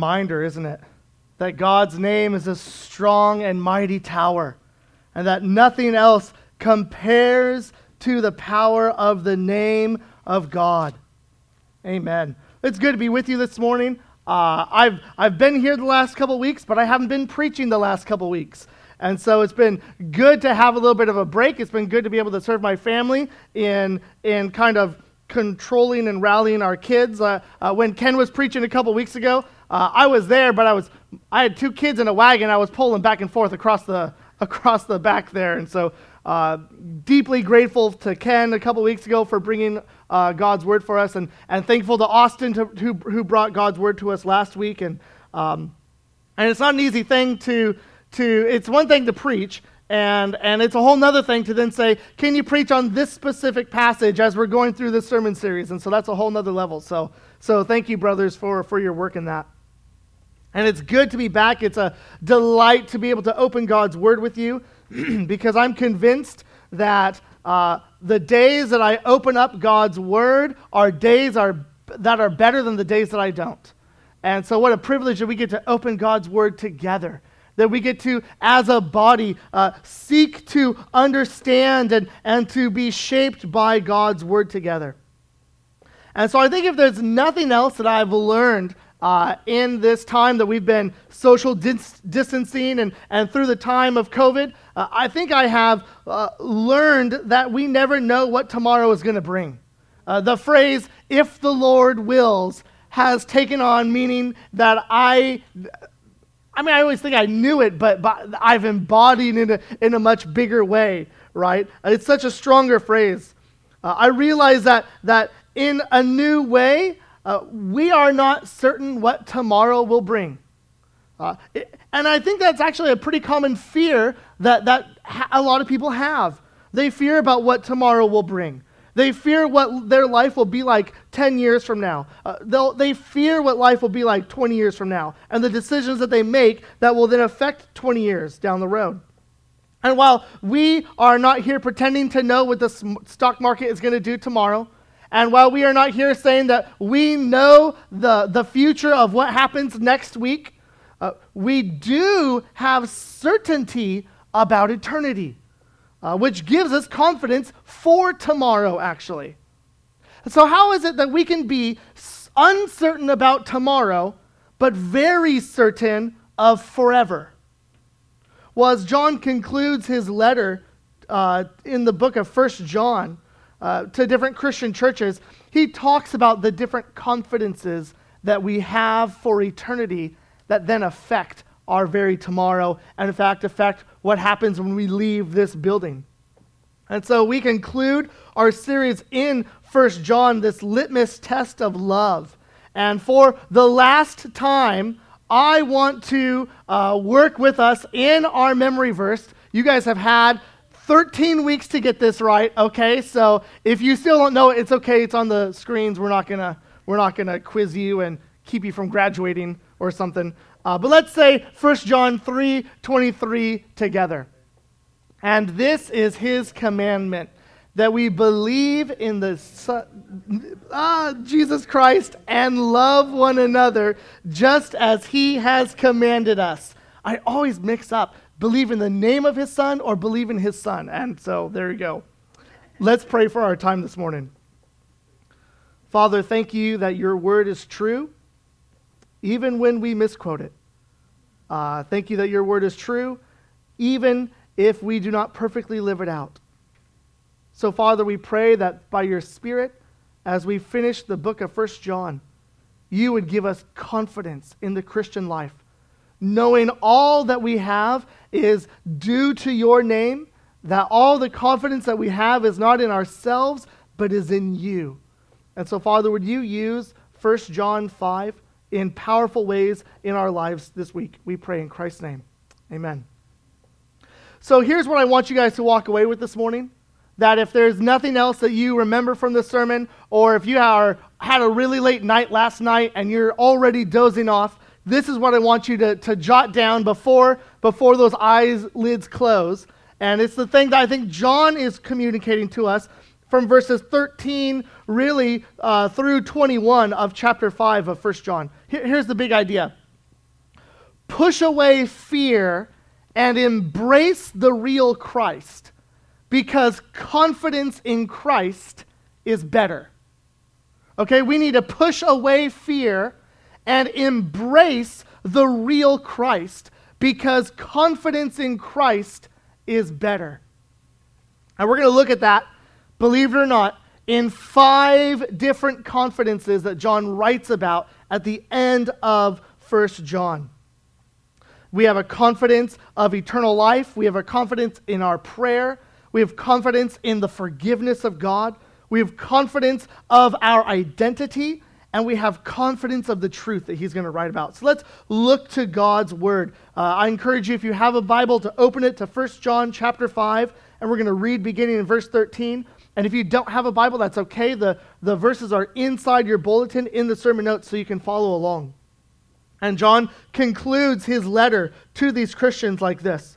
Reminder, isn't it? That God's name is a strong and mighty tower, and that nothing else compares to the power of the name of God. Amen. It's good to be with you this morning. Uh, I've, I've been here the last couple weeks, but I haven't been preaching the last couple weeks. And so it's been good to have a little bit of a break. It's been good to be able to serve my family in, in kind of controlling and rallying our kids. Uh, uh, when Ken was preaching a couple weeks ago, uh, I was there, but I was I had two kids in a wagon. I was pulling back and forth across the across the back there, and so uh, deeply grateful to Ken a couple weeks ago for bringing uh, God's word for us, and, and thankful to Austin to, who, who brought God's word to us last week. And, um, and it's not an easy thing to, to, it's one thing to preach, and, and it's a whole other thing to then say, can you preach on this specific passage as we're going through this sermon series? And so that's a whole nother level. So, so thank you, brothers, for, for your work in that. And it's good to be back. It's a delight to be able to open God's word with you because I'm convinced that uh, the days that I open up God's word are days are, that are better than the days that I don't. And so, what a privilege that we get to open God's word together. That we get to, as a body, uh, seek to understand and, and to be shaped by God's word together. And so, I think if there's nothing else that I've learned uh, in this time that we've been social dis- distancing and, and through the time of COVID, uh, I think I have uh, learned that we never know what tomorrow is going to bring. Uh, the phrase, if the Lord wills, has taken on meaning that I. I mean, I always think I knew it, but, but I've embodied it in a, in a much bigger way, right? It's such a stronger phrase. Uh, I realize that, that in a new way, uh, we are not certain what tomorrow will bring. Uh, it, and I think that's actually a pretty common fear that, that ha- a lot of people have. They fear about what tomorrow will bring. They fear what their life will be like 10 years from now. Uh, they fear what life will be like 20 years from now and the decisions that they make that will then affect 20 years down the road. And while we are not here pretending to know what the stock market is going to do tomorrow, and while we are not here saying that we know the, the future of what happens next week, uh, we do have certainty about eternity, uh, which gives us confidence for tomorrow, actually. So, how is it that we can be uncertain about tomorrow, but very certain of forever? Well, as John concludes his letter uh, in the book of First John uh, to different Christian churches, he talks about the different confidences that we have for eternity that then affect our very tomorrow and, in fact, affect what happens when we leave this building. And so we conclude our series in First John, this litmus test of love. And for the last time, I want to uh, work with us in our memory verse. You guys have had 13 weeks to get this right, okay? So if you still don't know it, it's okay. It's on the screens. We're not going to we're not going to quiz you and keep you from graduating or something. Uh, but let's say 1 John 3 23 together. And this is his commandment that we believe in the Son, ah, Jesus Christ and love one another just as he has commanded us. I always mix up believe in the name of his son or believe in his son. And so there you go. Let's pray for our time this morning. Father, thank you that your word is true even when we misquote it. Uh, thank you that your word is true, even if we do not perfectly live it out. So, Father, we pray that by your Spirit, as we finish the book of First John, you would give us confidence in the Christian life, knowing all that we have is due to your name, that all the confidence that we have is not in ourselves, but is in you. And so, Father, would you use 1 John 5 in powerful ways in our lives this week. We pray in Christ's name. Amen. So here's what I want you guys to walk away with this morning. That if there's nothing else that you remember from the sermon, or if you are, had a really late night last night and you're already dozing off, this is what I want you to, to jot down before, before those eyes lids close. And it's the thing that I think John is communicating to us from verses 13 really uh, through 21 of chapter 5 of 1 John. Here, here's the big idea push away fear and embrace the real Christ because confidence in Christ is better. Okay, we need to push away fear and embrace the real Christ because confidence in Christ is better. And we're going to look at that, believe it or not, in five different confidences that John writes about at the end of 1 John. We have a confidence of eternal life. We have a confidence in our prayer. We have confidence in the forgiveness of God. We have confidence of our identity. And we have confidence of the truth that he's going to write about. So let's look to God's word. Uh, I encourage you, if you have a Bible, to open it to 1 John chapter 5. And we're going to read beginning in verse 13. And if you don't have a Bible, that's okay. The, the verses are inside your bulletin in the sermon notes so you can follow along. And John concludes his letter to these Christians like this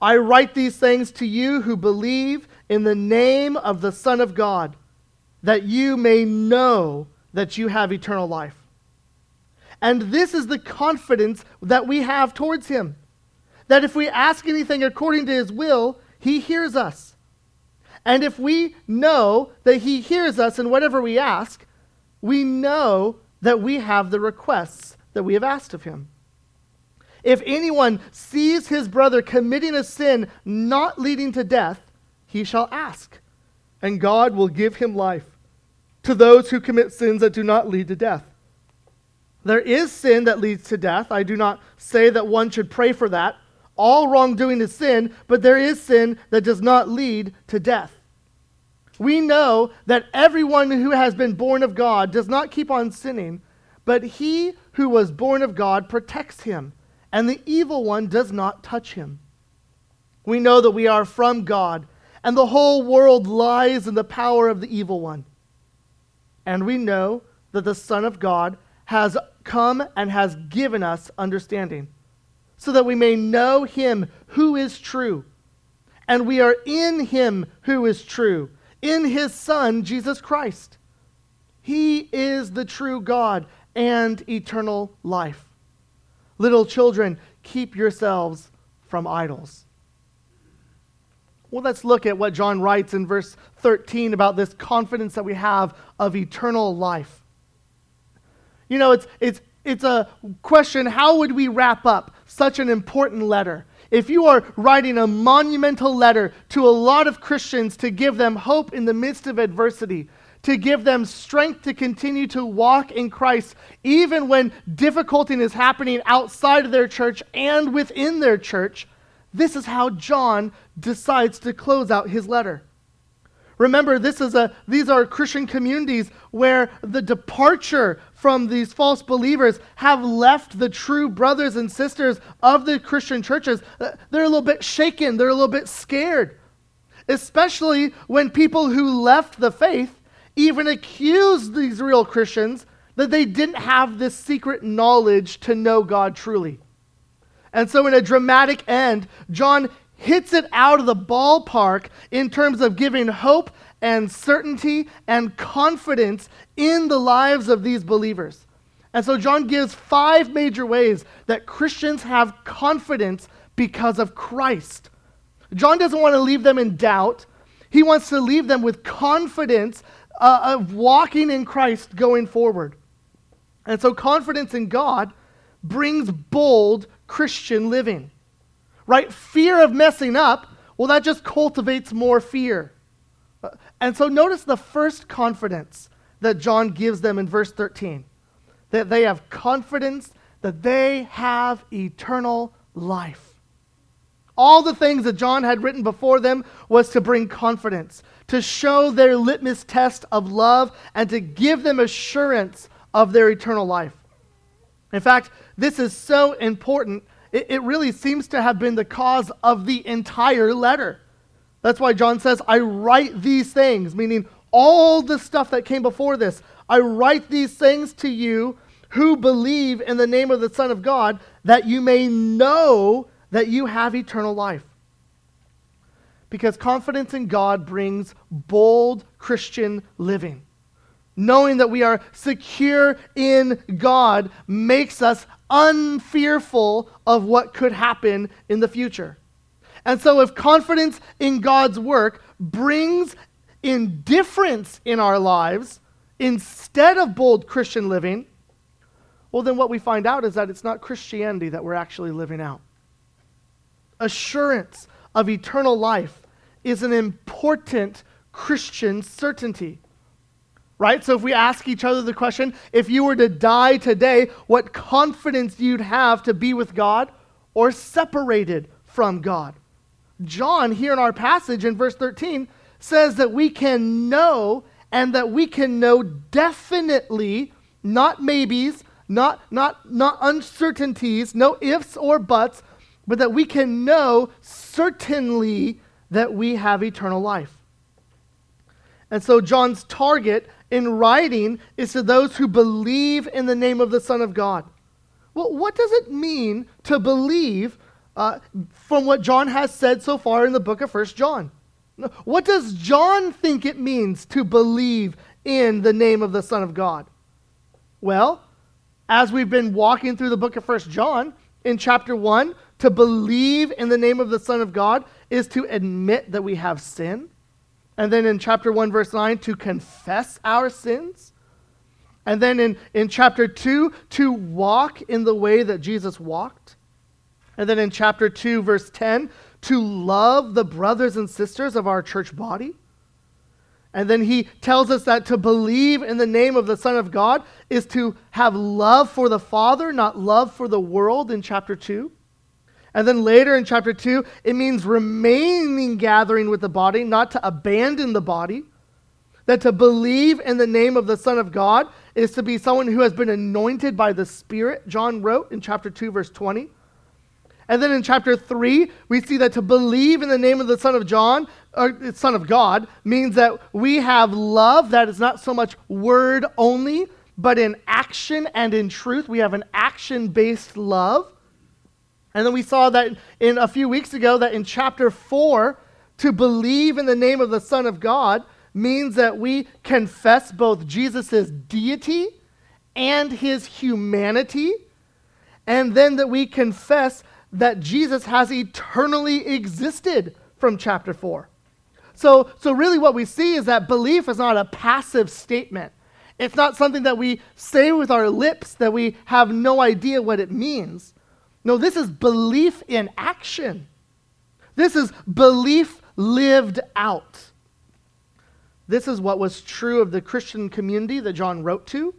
I write these things to you who believe in the name of the Son of God, that you may know that you have eternal life. And this is the confidence that we have towards him that if we ask anything according to his will, he hears us. And if we know that he hears us in whatever we ask, we know that we have the requests that we have asked of him. If anyone sees his brother committing a sin not leading to death, he shall ask, and God will give him life to those who commit sins that do not lead to death. There is sin that leads to death. I do not say that one should pray for that. All wrongdoing is sin, but there is sin that does not lead to death. We know that everyone who has been born of God does not keep on sinning, but he who was born of God protects him, and the evil one does not touch him. We know that we are from God, and the whole world lies in the power of the evil one. And we know that the Son of God has come and has given us understanding, so that we may know him who is true. And we are in him who is true in his Son, Jesus Christ. He is the true God and eternal life. Little children, keep yourselves from idols. Well, let's look at what John writes in verse 13 about this confidence that we have of eternal life. You know, it's, it's, it's a question how would we wrap up such an important letter? If you are writing a monumental letter to a lot of Christians to give them hope in the midst of adversity, to give them strength to continue to walk in Christ, even when difficulty is happening outside of their church and within their church, this is how John decides to close out his letter. Remember, this is a, these are Christian communities where the departure from these false believers have left the true brothers and sisters of the Christian churches. Uh, they're a little bit shaken, they're a little bit scared, especially when people who left the faith even accused these real Christians that they didn't have this secret knowledge to know God truly. And so, in a dramatic end, John hits it out of the ballpark in terms of giving hope and certainty and confidence in the lives of these believers. And so John gives five major ways that Christians have confidence because of Christ. John doesn't want to leave them in doubt. He wants to leave them with confidence uh, of walking in Christ going forward. And so confidence in God brings bold Christian living right? Fear of messing up, well, that just cultivates more fear. Uh, and so notice the first confidence that John gives them in verse 13 that they have confidence that they have eternal life. All the things that John had written before them was to bring confidence, to show their litmus test of love, and to give them assurance of their eternal life. In fact, this is so important it, it really seems to have been the cause of the entire letter. That's why John says, I write these things, meaning all the stuff that came before this. I write these things to you who believe in the name of the Son of God, that you may know that you have eternal life. Because confidence in God brings bold Christian living. Knowing that we are secure in God, makes us unfearful of what could happen in the future. And so, if confidence in God's work brings indifference in our lives instead of bold Christian living, well, then what we find out is that it's not Christianity that we're actually living out. Assurance of eternal life is an important Christian certainty. Right? So if we ask each other the question, if you were to die today, what confidence you'd have to be with God or separated from God? John, here in our passage in verse 13, says that we can know and that we can know definitely, not maybes, not, not, not uncertainties, no ifs or buts, but that we can know certainly that we have eternal life. And so John's target in writing is to those who believe in the name of the Son of God. Well, what does it mean to believe uh, from what John has said so far in the book of First John? What does John think it means to believe in the name of the Son of God? Well, as we've been walking through the book of First John, in chapter 1, to believe in the name of the Son of God is to admit that we have sin. And then in chapter 1, verse 9, to confess our sins. And then in, in chapter 2, to walk in the way that Jesus walked. And then in chapter 2, verse 10, to love the brothers and sisters of our church body. And then he tells us that to believe in the name of the Son of God is to have love for the Father, not love for the world in chapter 2. And then later in chapter 2, it means remaining gathering with the body, not to abandon the body. That to believe in the name of the Son of God is to be someone who has been anointed by the Spirit, John wrote in chapter 2, verse 20. And then in chapter 3, we see that to believe in the name of the Son of John, or Son of God, means that we have love that is not so much word only, but in action and in truth. We have an action based love. And then we saw that in a few weeks ago that in chapter 4, to believe in the name of the Son of God means that we confess both Jesus' deity and his humanity, and then that we confess that Jesus has eternally existed from chapter 4. So, so really what we see is that belief is not a passive statement. It's not something that we say with our lips that we have no idea what it means. No, this is belief in action. This is belief lived out. This is what was true of the Christian community that John wrote to.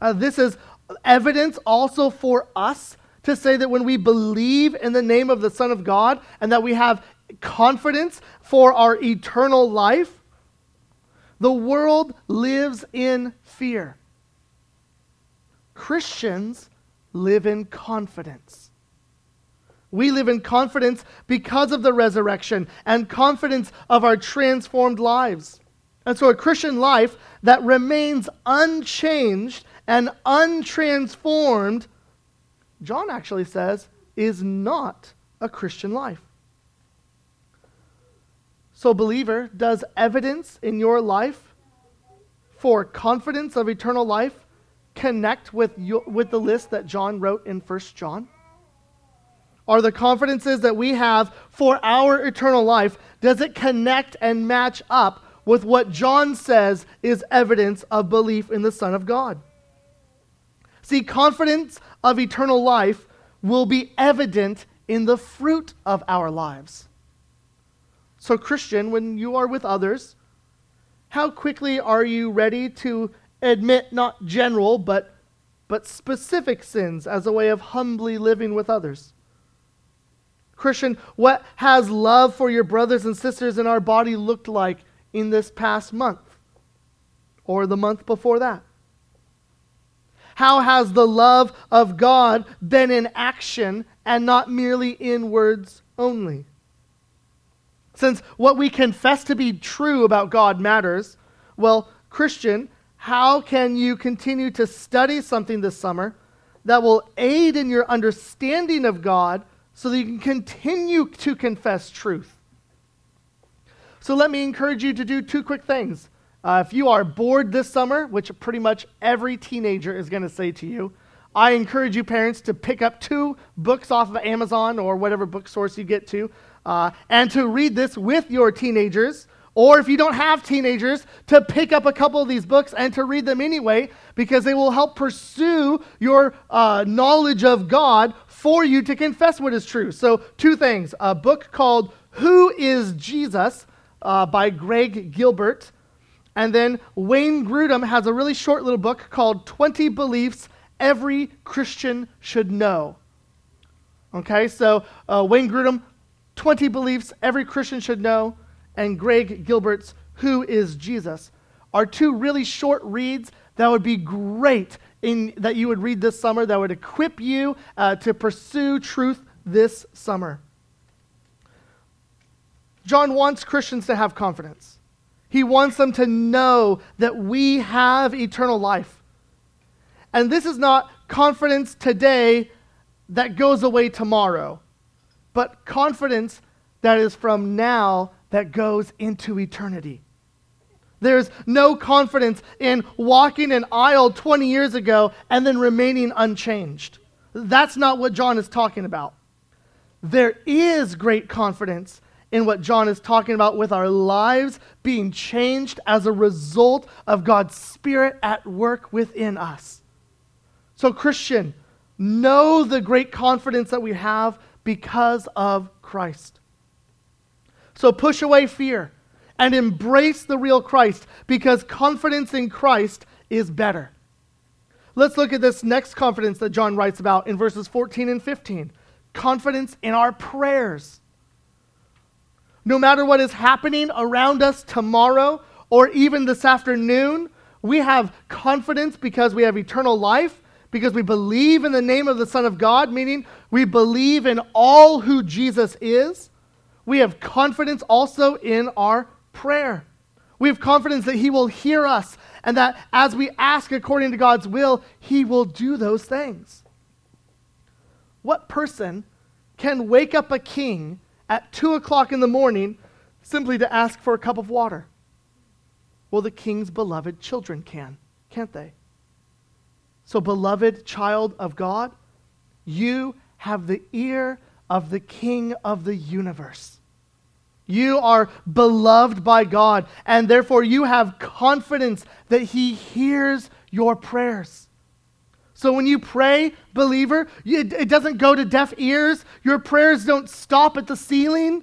Uh, this is evidence also for us to say that when we believe in the name of the Son of God and that we have confidence for our eternal life, the world lives in fear. Christians live in confidence. We live in confidence because of the resurrection and confidence of our transformed lives. And so, a Christian life that remains unchanged and untransformed John actually says, is not a Christian life. So, believer, does evidence in your life for confidence of eternal life connect with, your, with the list that John wrote in 1 John? Are the confidences that we have for our eternal life, does it connect and match up with what John says is evidence of belief in the Son of God? See, confidence of eternal life will be evident in the fruit of our lives. So, Christian, when you are with others, how quickly are you ready to admit not general, but, but specific sins as a way of humbly living with others? Christian, what has love for your brothers and sisters in our body looked like in this past month or the month before that? How has the love of God been in action and not merely in words only? Since what we confess to be true about God matters, well, Christian, how can you continue to study something this summer that will aid in your understanding of God so that you can continue to confess truth? So let me encourage you to do two quick things Uh, if you are bored this summer, which pretty much every teenager is going to say to you, I encourage you parents to pick up two books off of Amazon or whatever book source you get to, uh, and to read this with your teenagers. Or if you don't have teenagers, to pick up a couple of these books and to read them anyway, because they will help pursue your uh, knowledge of God for you to confess what is true. So, two things a book called Who is Jesus uh, by Greg Gilbert. And then Wayne Grudem has a really short little book called 20 Beliefs Every Christian Should Know. Okay, so uh, Wayne Grudem, 20 Beliefs Every Christian Should Know, and Greg Gilbert's Who is Jesus are two really short reads that would be great in, that you would read this summer that would equip you uh, to pursue truth this summer. John wants Christians to have confidence. He wants them to know that we have eternal life. And this is not confidence today that goes away tomorrow, but confidence that is from now that goes into eternity. There's no confidence in walking an aisle 20 years ago and then remaining unchanged. That's not what John is talking about. There is great confidence in what John is talking about with our lives being changed as a result of God's Spirit at work within us. So, Christian, know the great confidence that we have because of Christ. So, push away fear and embrace the real Christ because confidence in Christ is better. Let's look at this next confidence that John writes about in verses 14 and 15 confidence in our prayers. No matter what is happening around us tomorrow or even this afternoon, we have confidence because we have eternal life, because we believe in the name of the Son of God, meaning we believe in all who Jesus is. We have confidence also in our prayer. We have confidence that He will hear us and that as we ask according to God's will, He will do those things. What person can wake up a king at 2 o'clock in the morning simply to ask for a cup of water? Well, the king's beloved children can, can't they? So, beloved child of God, you have the ear of the King of the universe. You are beloved by God, and therefore you have confidence that He hears your prayers. So when you pray, believer, it doesn't go to deaf ears. Your prayers don't stop at the ceiling.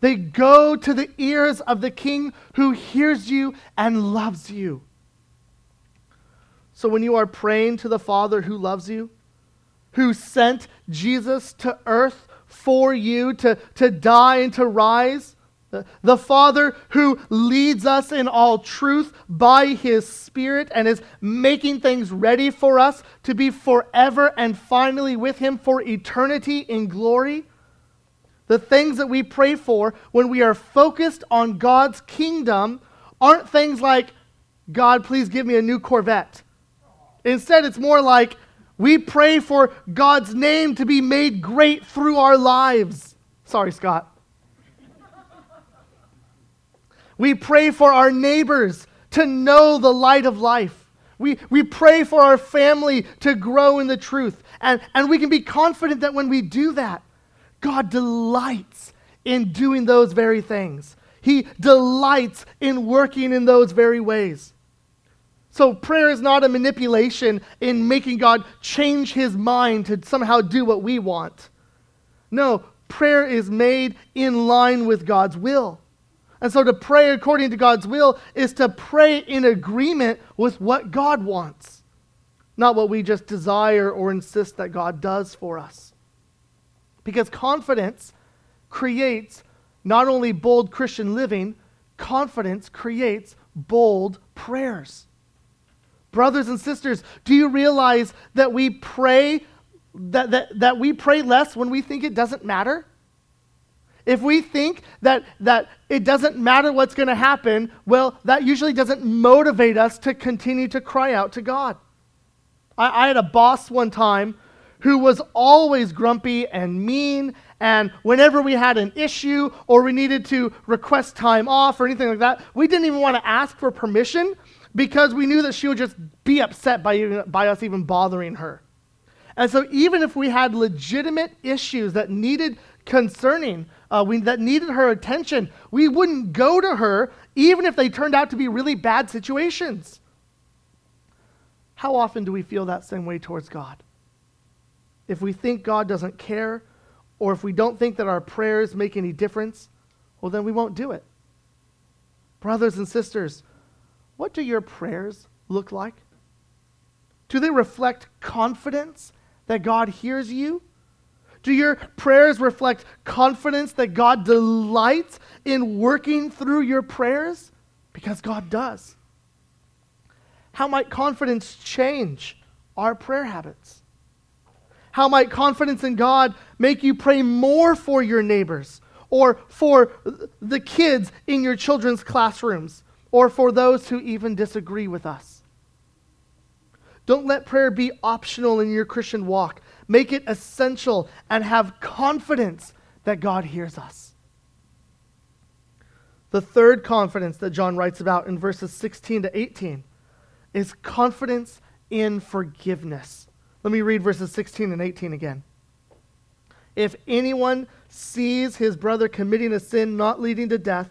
They go to the ears of the King who hears you and loves you. So when you are praying to the Father who loves you, who sent Jesus to earth for you to, to die and to rise, the, Father who leads us in all truth by His Spirit and is making things ready for us to be forever and finally with Him for eternity in glory. The things that we pray for when we are focused on God's kingdom aren't things like, God, please give me a new Corvette. Instead, it's more like, we pray for God's name to be made great through our lives. Sorry, Scott. We pray for our neighbors to know the light of life. We, we pray for our family to grow in the truth. And, and we can be confident that when we do that, God delights in doing those very things. He delights in working in those very ways. So, prayer is not a manipulation in making God change his mind to somehow do what we want. No, prayer is made in line with God's will. And so to pray according to God's will is to pray in agreement with what God wants, not what we just desire or insist that God does for us. Because confidence creates not only bold Christian living, confidence creates bold prayers. Brothers and sisters, do you realize that we pray that, that, that we pray less when we think it doesn't matter? If we think that, that it doesn't matter what's going to happen, well, that usually doesn't motivate us to continue to cry out to God. I, I had a boss one time who was always grumpy and mean. And whenever we had an issue or we needed to request time off or anything like that, we didn't even want to ask for permission because we knew that she would just be upset by, by us even bothering her. And so, even if we had legitimate issues that needed concerning, uh, we, that needed her attention, we wouldn't go to her even if they turned out to be really bad situations. How often do we feel that same way towards God? If we think God doesn't care, or if we don't think that our prayers make any difference, well, then we won't do it. Brothers and sisters, what do your prayers look like? Do they reflect confidence that God hears you? Do your prayers reflect confidence that God delights in working through your prayers? Because God does. How might confidence change our prayer habits? How might confidence in God make you pray more for your neighbors or for the kids in your children's classrooms or for those who even disagree with us? Don't let prayer be optional in your Christian walk. Make it essential and have confidence that God hears us. The third confidence that John writes about in verses 16 to 18 is confidence in forgiveness. Let me read verses 16 and 18 again. If anyone sees his brother committing a sin not leading to death,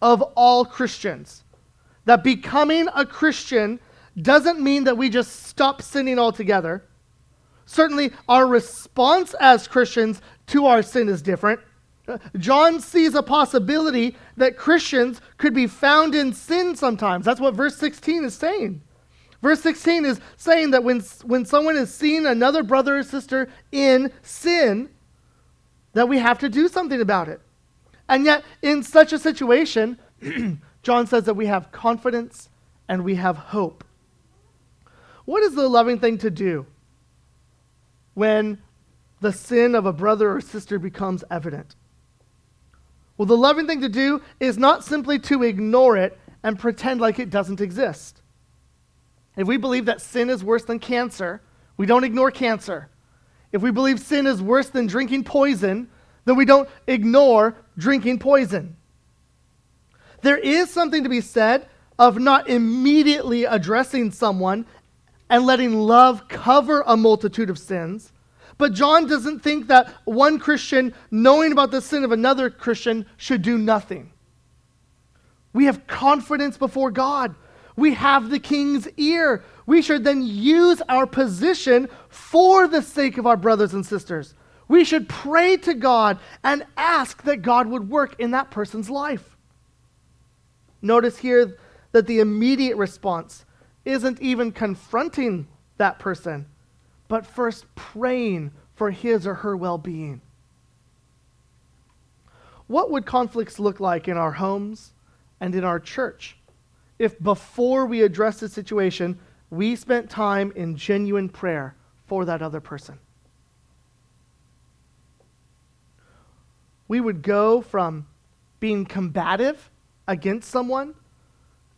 of all Christians that becoming a Christian doesn't mean that we just stop sinning altogether. Certainly, our response as Christians to our sin is different. John sees a possibility that Christians could be found in sin sometimes. That's what verse 16 is saying. Verse 16 is saying that when, when someone has seen another brother or sister in sin, that we have to do something about it. And yet, in such a situation, John says that we have confidence and we have hope. What is the loving thing to do? when the sin of a brother or sister becomes evident? Well, the loving thing to do is not simply to ignore it and pretend like it doesn't exist. If we believe that sin is worse than cancer, we don't ignore cancer. If we believe sin is worse than drinking poison, then we don't ignore drinking poison. There is something to be said of not immediately addressing someone and letting love cover a multitude of sins. But John doesn't think that one Christian, knowing about the sin of another Christian, should do nothing. We have confidence before God. We have the king's ear. We should then use our position for the sake of our brothers and sisters. We should pray to God and ask that God would work in that person's life. Notice here that the immediate response isn't even confronting that person, but first praying for his or her well being. What would conflicts look like in our homes and in our church if before we address the situation, we spent time in genuine prayer for that other person? We would go from being combative against someone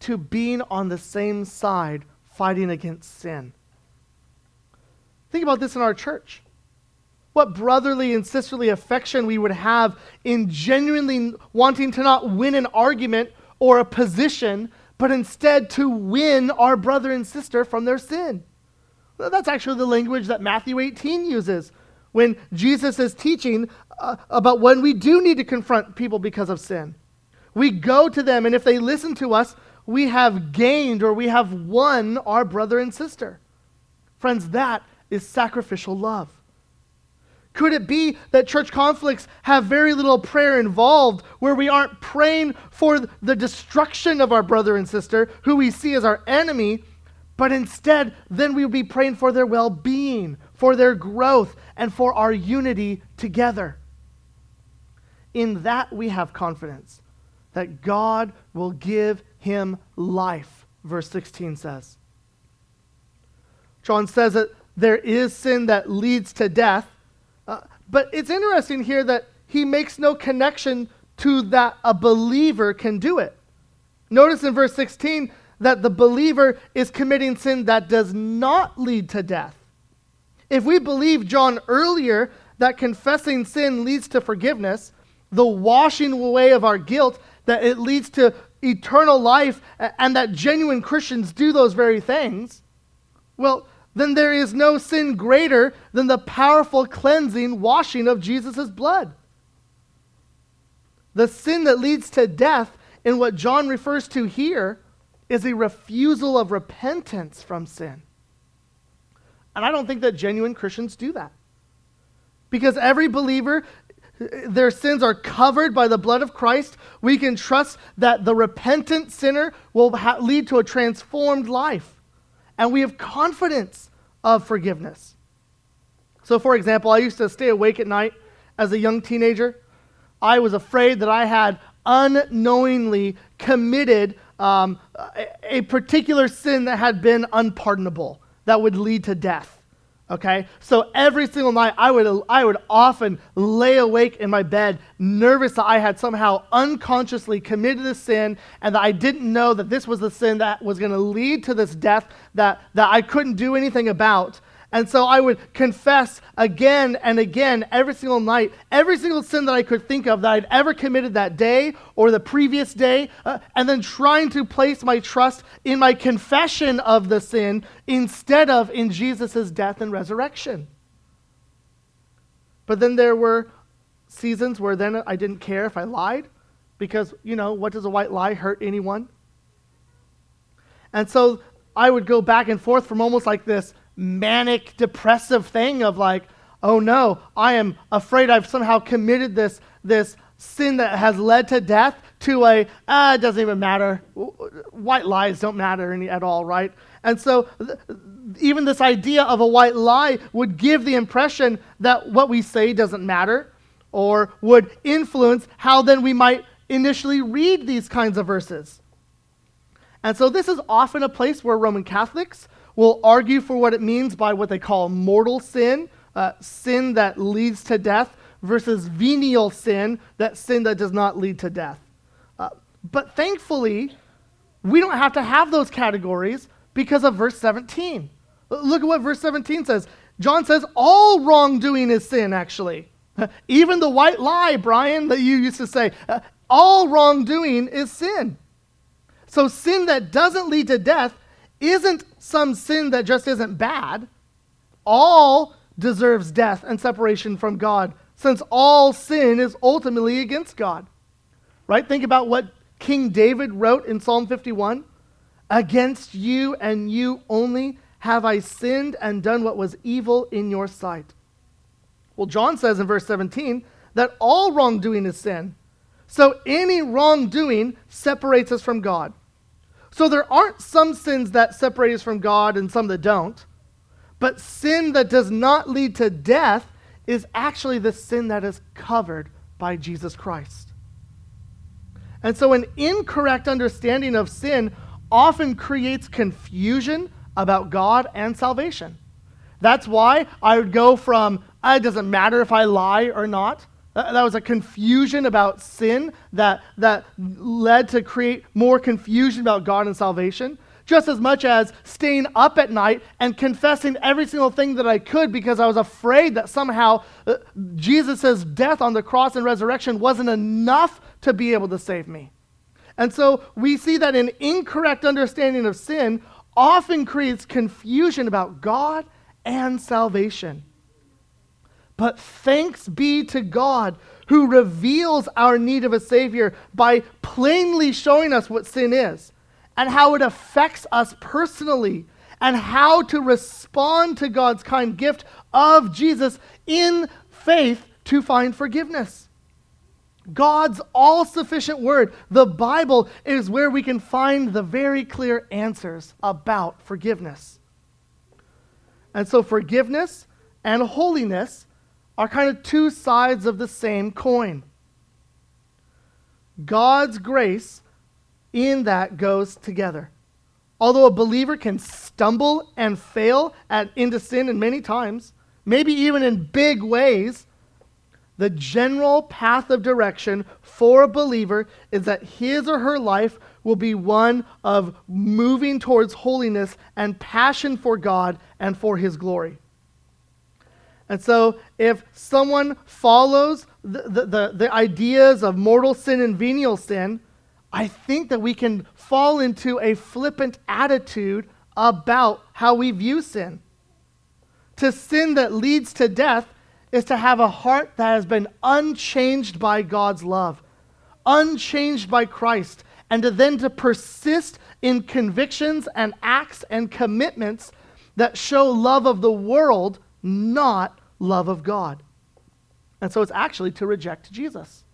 to being on the same side fighting against sin. Think about this in our church. What brotherly and sisterly affection we would have in genuinely wanting to not win an argument or a position, but instead to win our brother and sister from their sin. That's actually the language that Matthew 18 uses when Jesus is teaching uh, about when we do need to confront people because of sin. We go to them, and if they listen to us, we have gained or we have won our brother and sister. Friends, that is sacrificial love. Could it be that church conflicts have very little prayer involved, where we aren't praying for the destruction of our brother and sister, who we see as our enemy, but instead then we would be praying for their well being, for their growth, and for our unity together. In that we have confidence that God will give him life, verse 16 says. John says that there is sin that leads to death, uh, but it's interesting here that he makes no connection to that a believer can do it. Notice in verse 16 that the believer is committing sin that does not lead to death. If we believe John earlier that confessing sin leads to forgiveness, the washing away of our guilt, that it leads to eternal life, and that genuine Christians do those very things, well, then there is no sin greater than the powerful cleansing washing of Jesus' blood. The sin that leads to death, in what John refers to here, is a refusal of repentance from sin. And I don't think that genuine Christians do that. Because every believer, their sins are covered by the blood of Christ. We can trust that the repentant sinner will ha- lead to a transformed life. And we have confidence of forgiveness. So, for example, I used to stay awake at night as a young teenager. I was afraid that I had unknowingly committed um, a, a particular sin that had been unpardonable that would lead to death. Okay? So every single night, I would, I would often lay awake in my bed, nervous that I had somehow unconsciously committed a sin and that I didn't know that this was the sin that was going to lead to this death that, that I couldn't do anything about. And so I would confess again and again every single night, every single sin that I could think of that I'd ever committed that day or the previous day, uh, and then trying to place my trust in my confession of the sin instead of in Jesus' death and resurrection. But then there were seasons where then I didn't care if I lied because, you know, what does a white lie hurt anyone? And so I would go back and forth from almost like this manic depressive thing of like, oh no, I am afraid I've somehow committed this, this sin that has led to death to a, ah, it doesn't even matter. White lies don't matter any, at all, right? And so th- even this idea of a white lie would give the impression that what we say doesn't matter or would influence how then we might initially read these kinds of verses. And so this is often a place where Roman Catholics will argue for what it means by what they call mortal sin, uh, sin that leads to death, versus venial sin, that sin that does not lead to death. Uh, but thankfully, we don't have to have those categories because of verse 17. Look at what verse 17 says. John says all wrongdoing is sin, actually. Even the white lie, Brian, that you used to say, uh, all wrongdoing is sin. So sin that doesn't lead to death isn't some sin that just isn't bad. All deserves death and separation from God, since all sin is ultimately against God. Right? Think about what King David wrote in Psalm 51 Against you and you only have I sinned and done what was evil in your sight. Well, John says in verse 17 that all wrongdoing is sin. So any wrongdoing separates us from God. So there aren't some sins that separate us from God and some that don't. But sin that does not lead to death is actually the sin that is covered by Jesus Christ. And so an incorrect understanding of sin often creates confusion about God and salvation. That's why I would go from, ah, it doesn't matter if I lie or not, that was a confusion about sin that, that led to create more confusion about God and salvation. Just as much as staying up at night and confessing every single thing that I could because I was afraid that somehow uh, Jesus' death on the cross and resurrection wasn't enough to be able to save me. And so we see that an incorrect understanding of sin often creates confusion about God and salvation. But thanks be to God who reveals our need of a Savior by plainly showing us what sin is and how it affects us personally and how to respond to God's kind gift of Jesus in faith to find forgiveness. God's all sufficient word, the Bible, is where we can find the very clear answers about forgiveness. And so, forgiveness and holiness are kind of two sides of the same coin. God's grace in that goes together. Although a believer can stumble and fail at, into sin in many times, maybe even in big ways, the general path of direction for a believer is that his or her life will be one of moving towards holiness and passion for God and for his glory. And so, if someone follows the, the, the, the ideas of mortal sin and venial sin, I think that we can fall into a flippant attitude about how we view sin. To sin that leads to death is to have a heart that has been unchanged by God's love, unchanged by Christ, and to then to persist in convictions and acts and commitments that show love of the world, not love of God. And so it's actually to reject Jesus.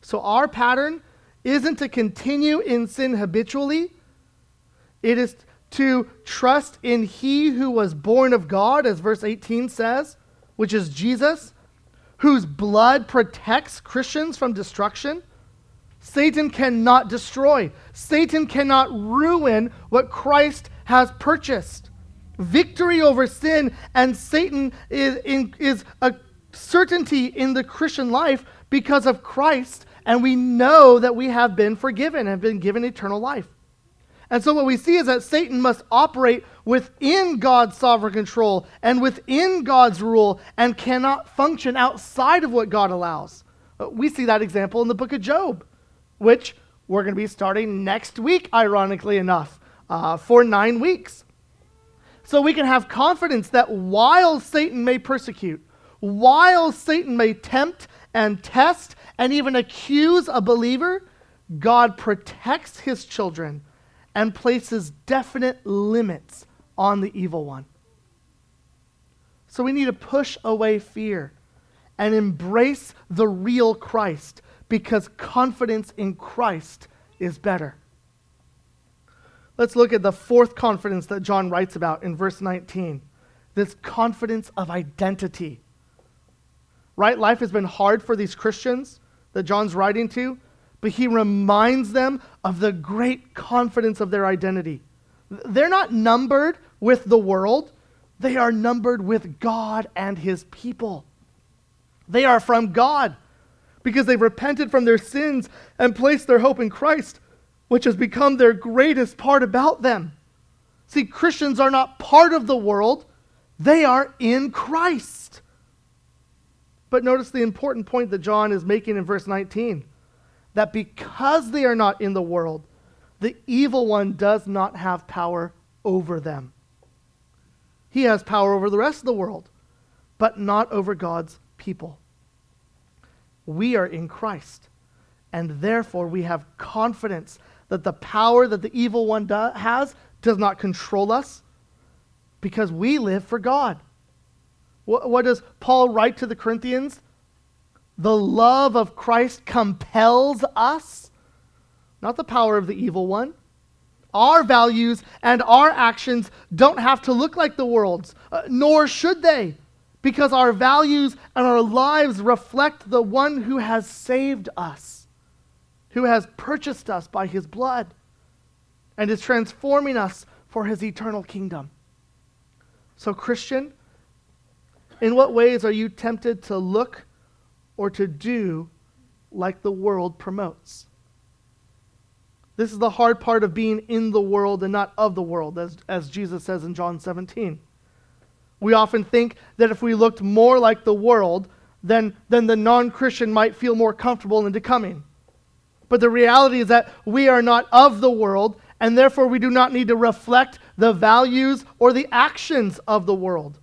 So our pattern isn't to continue in sin habitually, it is to trust in He who was born of God, as verse 18 says, which is Jesus, whose blood protects Christians from destruction. Satan cannot destroy, Satan cannot ruin what Christ has purchased. Victory over sin and Satan is, in, is a certainty in the Christian life because of Christ and we know that we have been forgiven and been given eternal life. And so what we see is that Satan must operate within God's sovereign control and within God's rule and cannot function outside of what God allows. Uh, we see that example in the book of Job, which we're going to be starting next week, ironically enough, uh, for nine weeks. So we can have confidence that while Satan may persecute, while Satan may tempt and test and even accuse a believer, God protects his children and places definite limits on the evil one. So we need to push away fear and embrace the real Christ because confidence in Christ is better. Let's look at the fourth confidence that John writes about in verse 19 this confidence of identity right? Life has been hard for these Christians that John's writing to, but he reminds them of the great confidence of their identity. They're not numbered with the world, they are numbered with God and his people. They are from God because they've repented from their sins and placed their hope in Christ, which has become their greatest part about them. See, Christians are not part of the world, they are in Christ. But notice the important point that John is making in verse 19 that because they are not in the world, the evil one does not have power over them. He has power over the rest of the world, but not over God's people. We are in Christ, and therefore we have confidence that the power that the evil one has does not control us because we live for God. What, what does Paul write to the Corinthians? The love of Christ compels us, not the power of the evil one. Our values and our actions don't have to look like the world's, uh, nor should they, because our values and our lives reflect the one who has saved us, who has purchased us by his blood, and is transforming us for his eternal kingdom. So, Christian, in what ways are you tempted to look or to do like the world promotes? This is the hard part of being in the world and not of the world, as, as Jesus says in John 17. We often think that if we looked more like the world, then, then the non Christian might feel more comfortable in becoming. But the reality is that we are not of the world, and therefore we do not need to reflect the values or the actions of the world.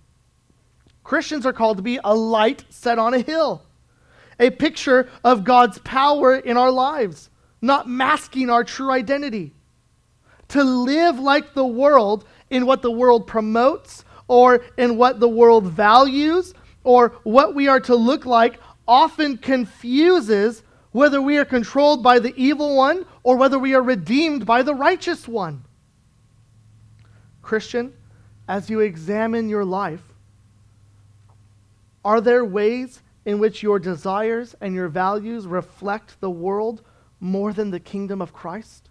Christians are called to be a light set on a hill, a picture of God's power in our lives, not masking our true identity. To live like the world in what the world promotes or in what the world values or what we are to look like often confuses whether we are controlled by the evil one or whether we are redeemed by the righteous one. Christian, as you examine your life, are there ways in which your desires and your values reflect the world more than the kingdom of Christ?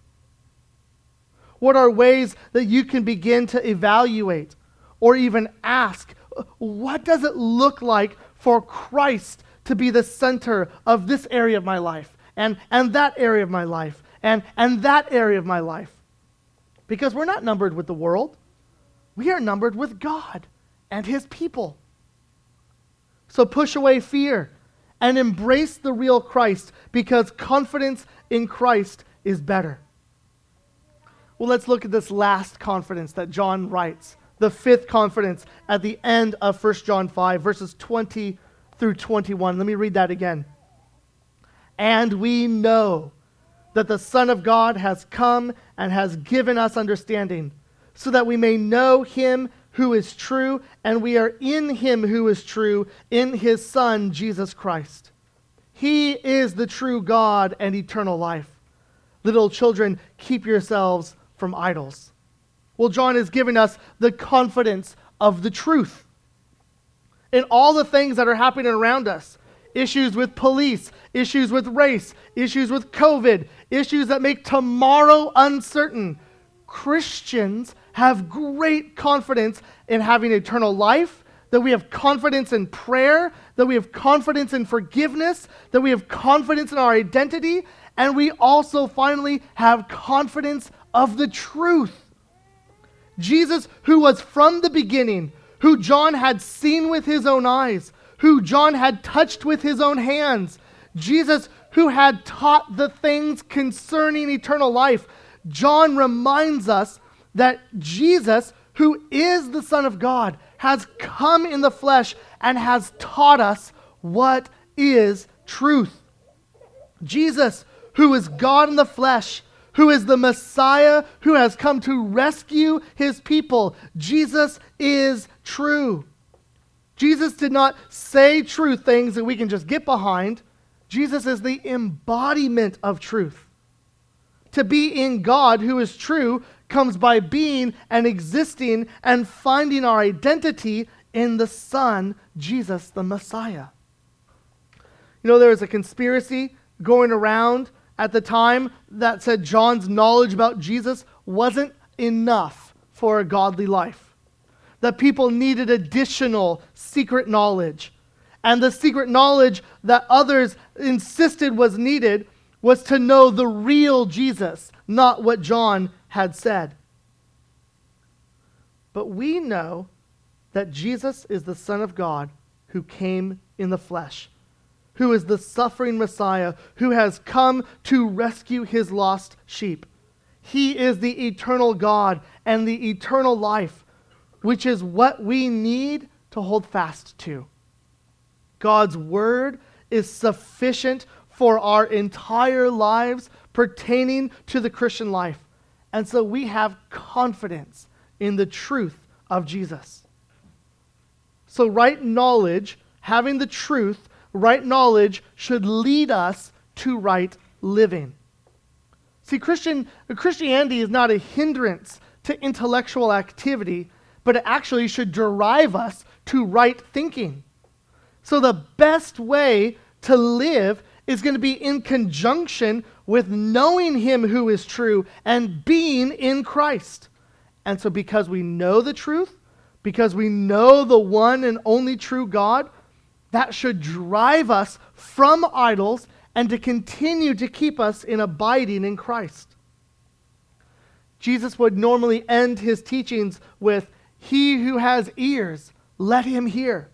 What are ways that you can begin to evaluate or even ask, what does it look like for Christ to be the center of this area of my life and, and that area of my life and, and that area of my life? Because we're not numbered with the world, we are numbered with God and His people. So push away fear and embrace the real Christ because confidence in Christ is better. Well, let's look at this last confidence that John writes, the fifth confidence at the end of 1 John 5, verses 20 through 21. Let me read that again. And we know that the Son of God has come and has given us understanding, so that we may know him who is true, and we are in him who is true, in his Son, Jesus Christ. He is the true God and eternal life. Little children, keep yourselves from idols. Well, John is giving us the confidence of the truth. In all the things that are happening around us, issues with police, issues with race, issues with COVID, issues that make tomorrow uncertain, Christians have great confidence in having eternal life, that we have confidence in prayer, that we have confidence in forgiveness, that we have confidence in our identity, and we also finally have confidence of the truth. Jesus, who was from the beginning, who John had seen with his own eyes, who John had touched with his own hands, Jesus, who had taught the things concerning eternal life, John reminds us that Jesus, who is the Son of God, has come in the flesh and has taught us what is truth. Jesus, who is God in the flesh, who is the Messiah who has come to rescue his people. Jesus is true. Jesus did not say true things that we can just get behind. Jesus is the embodiment of truth. To be in God, who is true, comes by being and existing and finding our identity in the Son, Jesus the Messiah. You know, there was a conspiracy going around at the time that said John's knowledge about Jesus wasn't enough for a godly life. That people needed additional secret knowledge. And the secret knowledge that others insisted was needed was to know the real Jesus, not what John had said. But we know that Jesus is the Son of God who came in the flesh who is the suffering Messiah, who has come to rescue his lost sheep. He is the eternal God and the eternal life, which is what we need to hold fast to. God's word is sufficient for our entire lives pertaining to the Christian life. And so we have confidence in the truth of Jesus. So, right knowledge, having the truth, right knowledge should lead us to right living. See, Christian, Christianity is not a hindrance to intellectual activity, but it actually should drive us to right thinking. So, the best way to live is going to be in conjunction with knowing Him who is true and being in Christ. And so, because we know the truth, because we know the one and only true God, that should drive us from idols and to continue to keep us in abiding in Christ. Jesus would normally end his teachings with, He who has ears, let him hear.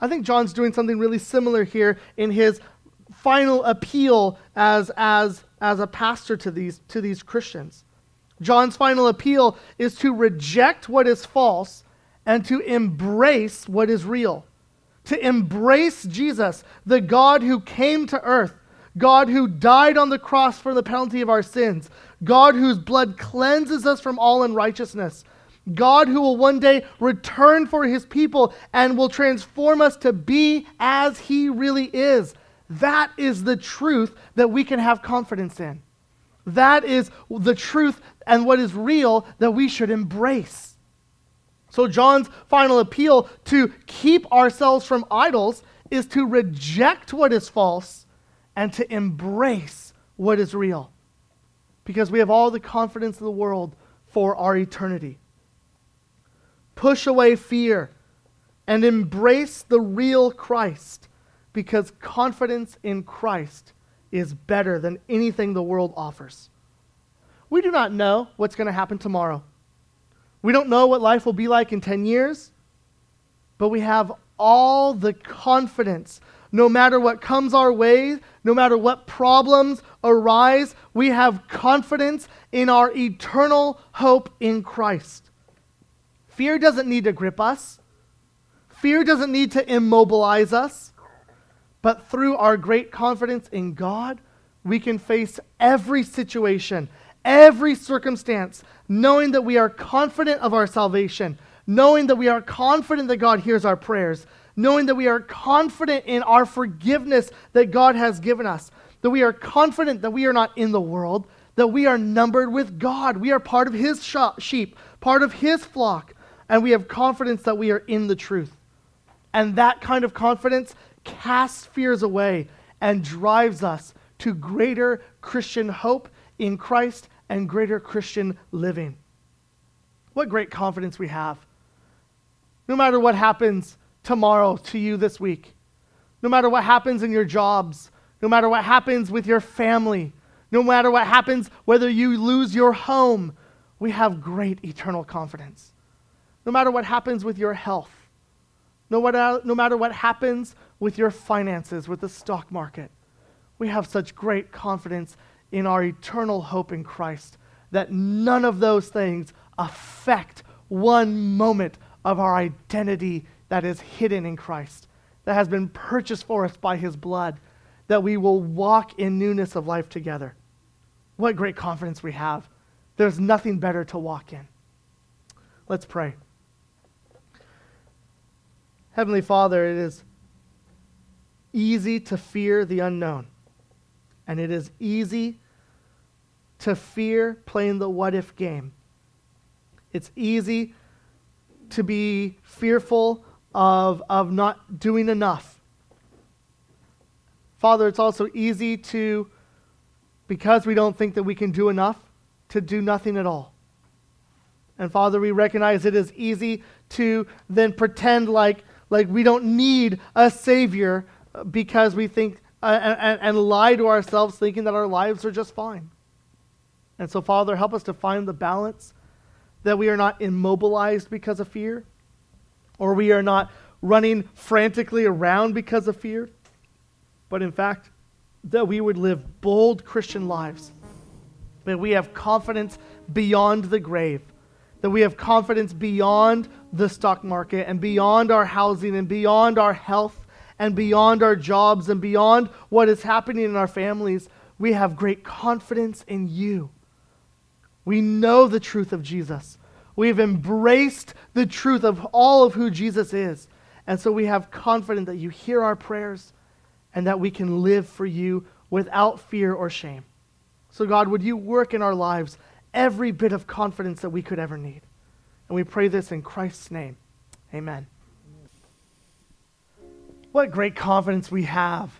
I think John's doing something really similar here in his final appeal as, as, as a pastor to these, to these Christians. John's final appeal is to reject what is false and to embrace what is real to embrace Jesus, the God who came to earth, God who died on the cross for the penalty of our sins, God whose blood cleanses us from all unrighteousness, God who will one day return for his people and will transform us to be as he really is. That is the truth that we can have confidence in. That is the truth and what is real that we should embrace. So, John's final appeal to keep ourselves from idols is to reject what is false and to embrace what is real. Because we have all the confidence in the world for our eternity. Push away fear and embrace the real Christ because confidence in Christ is better than anything the world offers. We do not know what's going to happen tomorrow. We don't know what life will be like in 10 years, but we have all the confidence. No matter what comes our way, no matter what problems arise, we have confidence in our eternal hope in Christ. Fear doesn't need to grip us, fear doesn't need to immobilize us. But through our great confidence in God, we can face every situation, every circumstance, knowing that we are confident of our salvation, knowing that we are confident that God hears our prayers, knowing that we are confident in our forgiveness that God has given us, that we are confident that we are not in the world, that we are numbered with God. We are part of His sheep, part of His flock, and we have confidence that we are in the truth. And that kind of confidence casts fears away and drives us to greater Christian hope in Christ and greater Christian living. What great confidence we have. No matter what happens tomorrow to you this week, no matter what happens in your jobs, no matter what happens with your family, no matter what happens, whether you lose your home, we have great eternal confidence. No matter what happens with your health, no matter, uh, no matter what happens with your finances, with the stock market, we have such great confidence in our eternal hope in Christ that none of those things affect one moment of our identity that is hidden in Christ, that has been purchased for us by his blood, that we will walk in newness of life together. What great confidence we have. There's nothing better to walk in. Let's pray. Heavenly Father, it is easy to fear the unknown. And it is easy to fear playing the what if game. It's easy to be fearful of, of not doing enough. Father, it's also easy to, because we don't think that we can do enough, to do nothing at all. And Father, we recognize it is easy to then pretend like, like we don't need a Savior because we think uh, and, and lie to ourselves thinking that our lives are just fine. And so, Father, help us to find the balance that we are not immobilized because of fear, or we are not running frantically around because of fear, but in fact, that we would live bold Christian lives, that we have confidence beyond the grave, that we have confidence beyond the stock market and beyond our housing and beyond our health and beyond our jobs and beyond what is happening in our families, we have great confidence in you. We know the truth of Jesus. We've embraced the truth of all of who Jesus is. And so we have confidence that you hear our prayers and that we can live for you without fear or shame. So, God, would you work in our lives every bit of confidence that we could ever need? And we pray this in Christ's name. Amen. What great confidence we have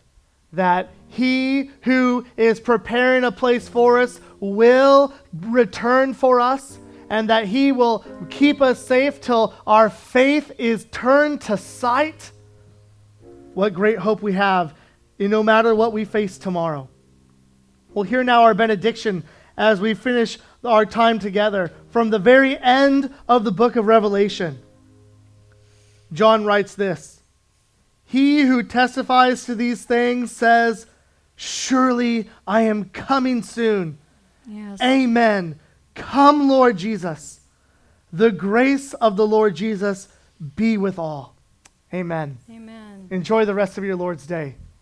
that he who is preparing a place for us will return for us and that he will keep us safe till our faith is turned to sight. What great hope we have in no matter what we face tomorrow. Well, hear now our benediction as we finish our time together from the very end of the book of Revelation. John writes this. He who testifies to these things says, Surely I am coming soon. Yes. Amen. Come, Lord Jesus. The grace of the Lord Jesus be with all. Amen. Amen. Enjoy the rest of your Lord's day.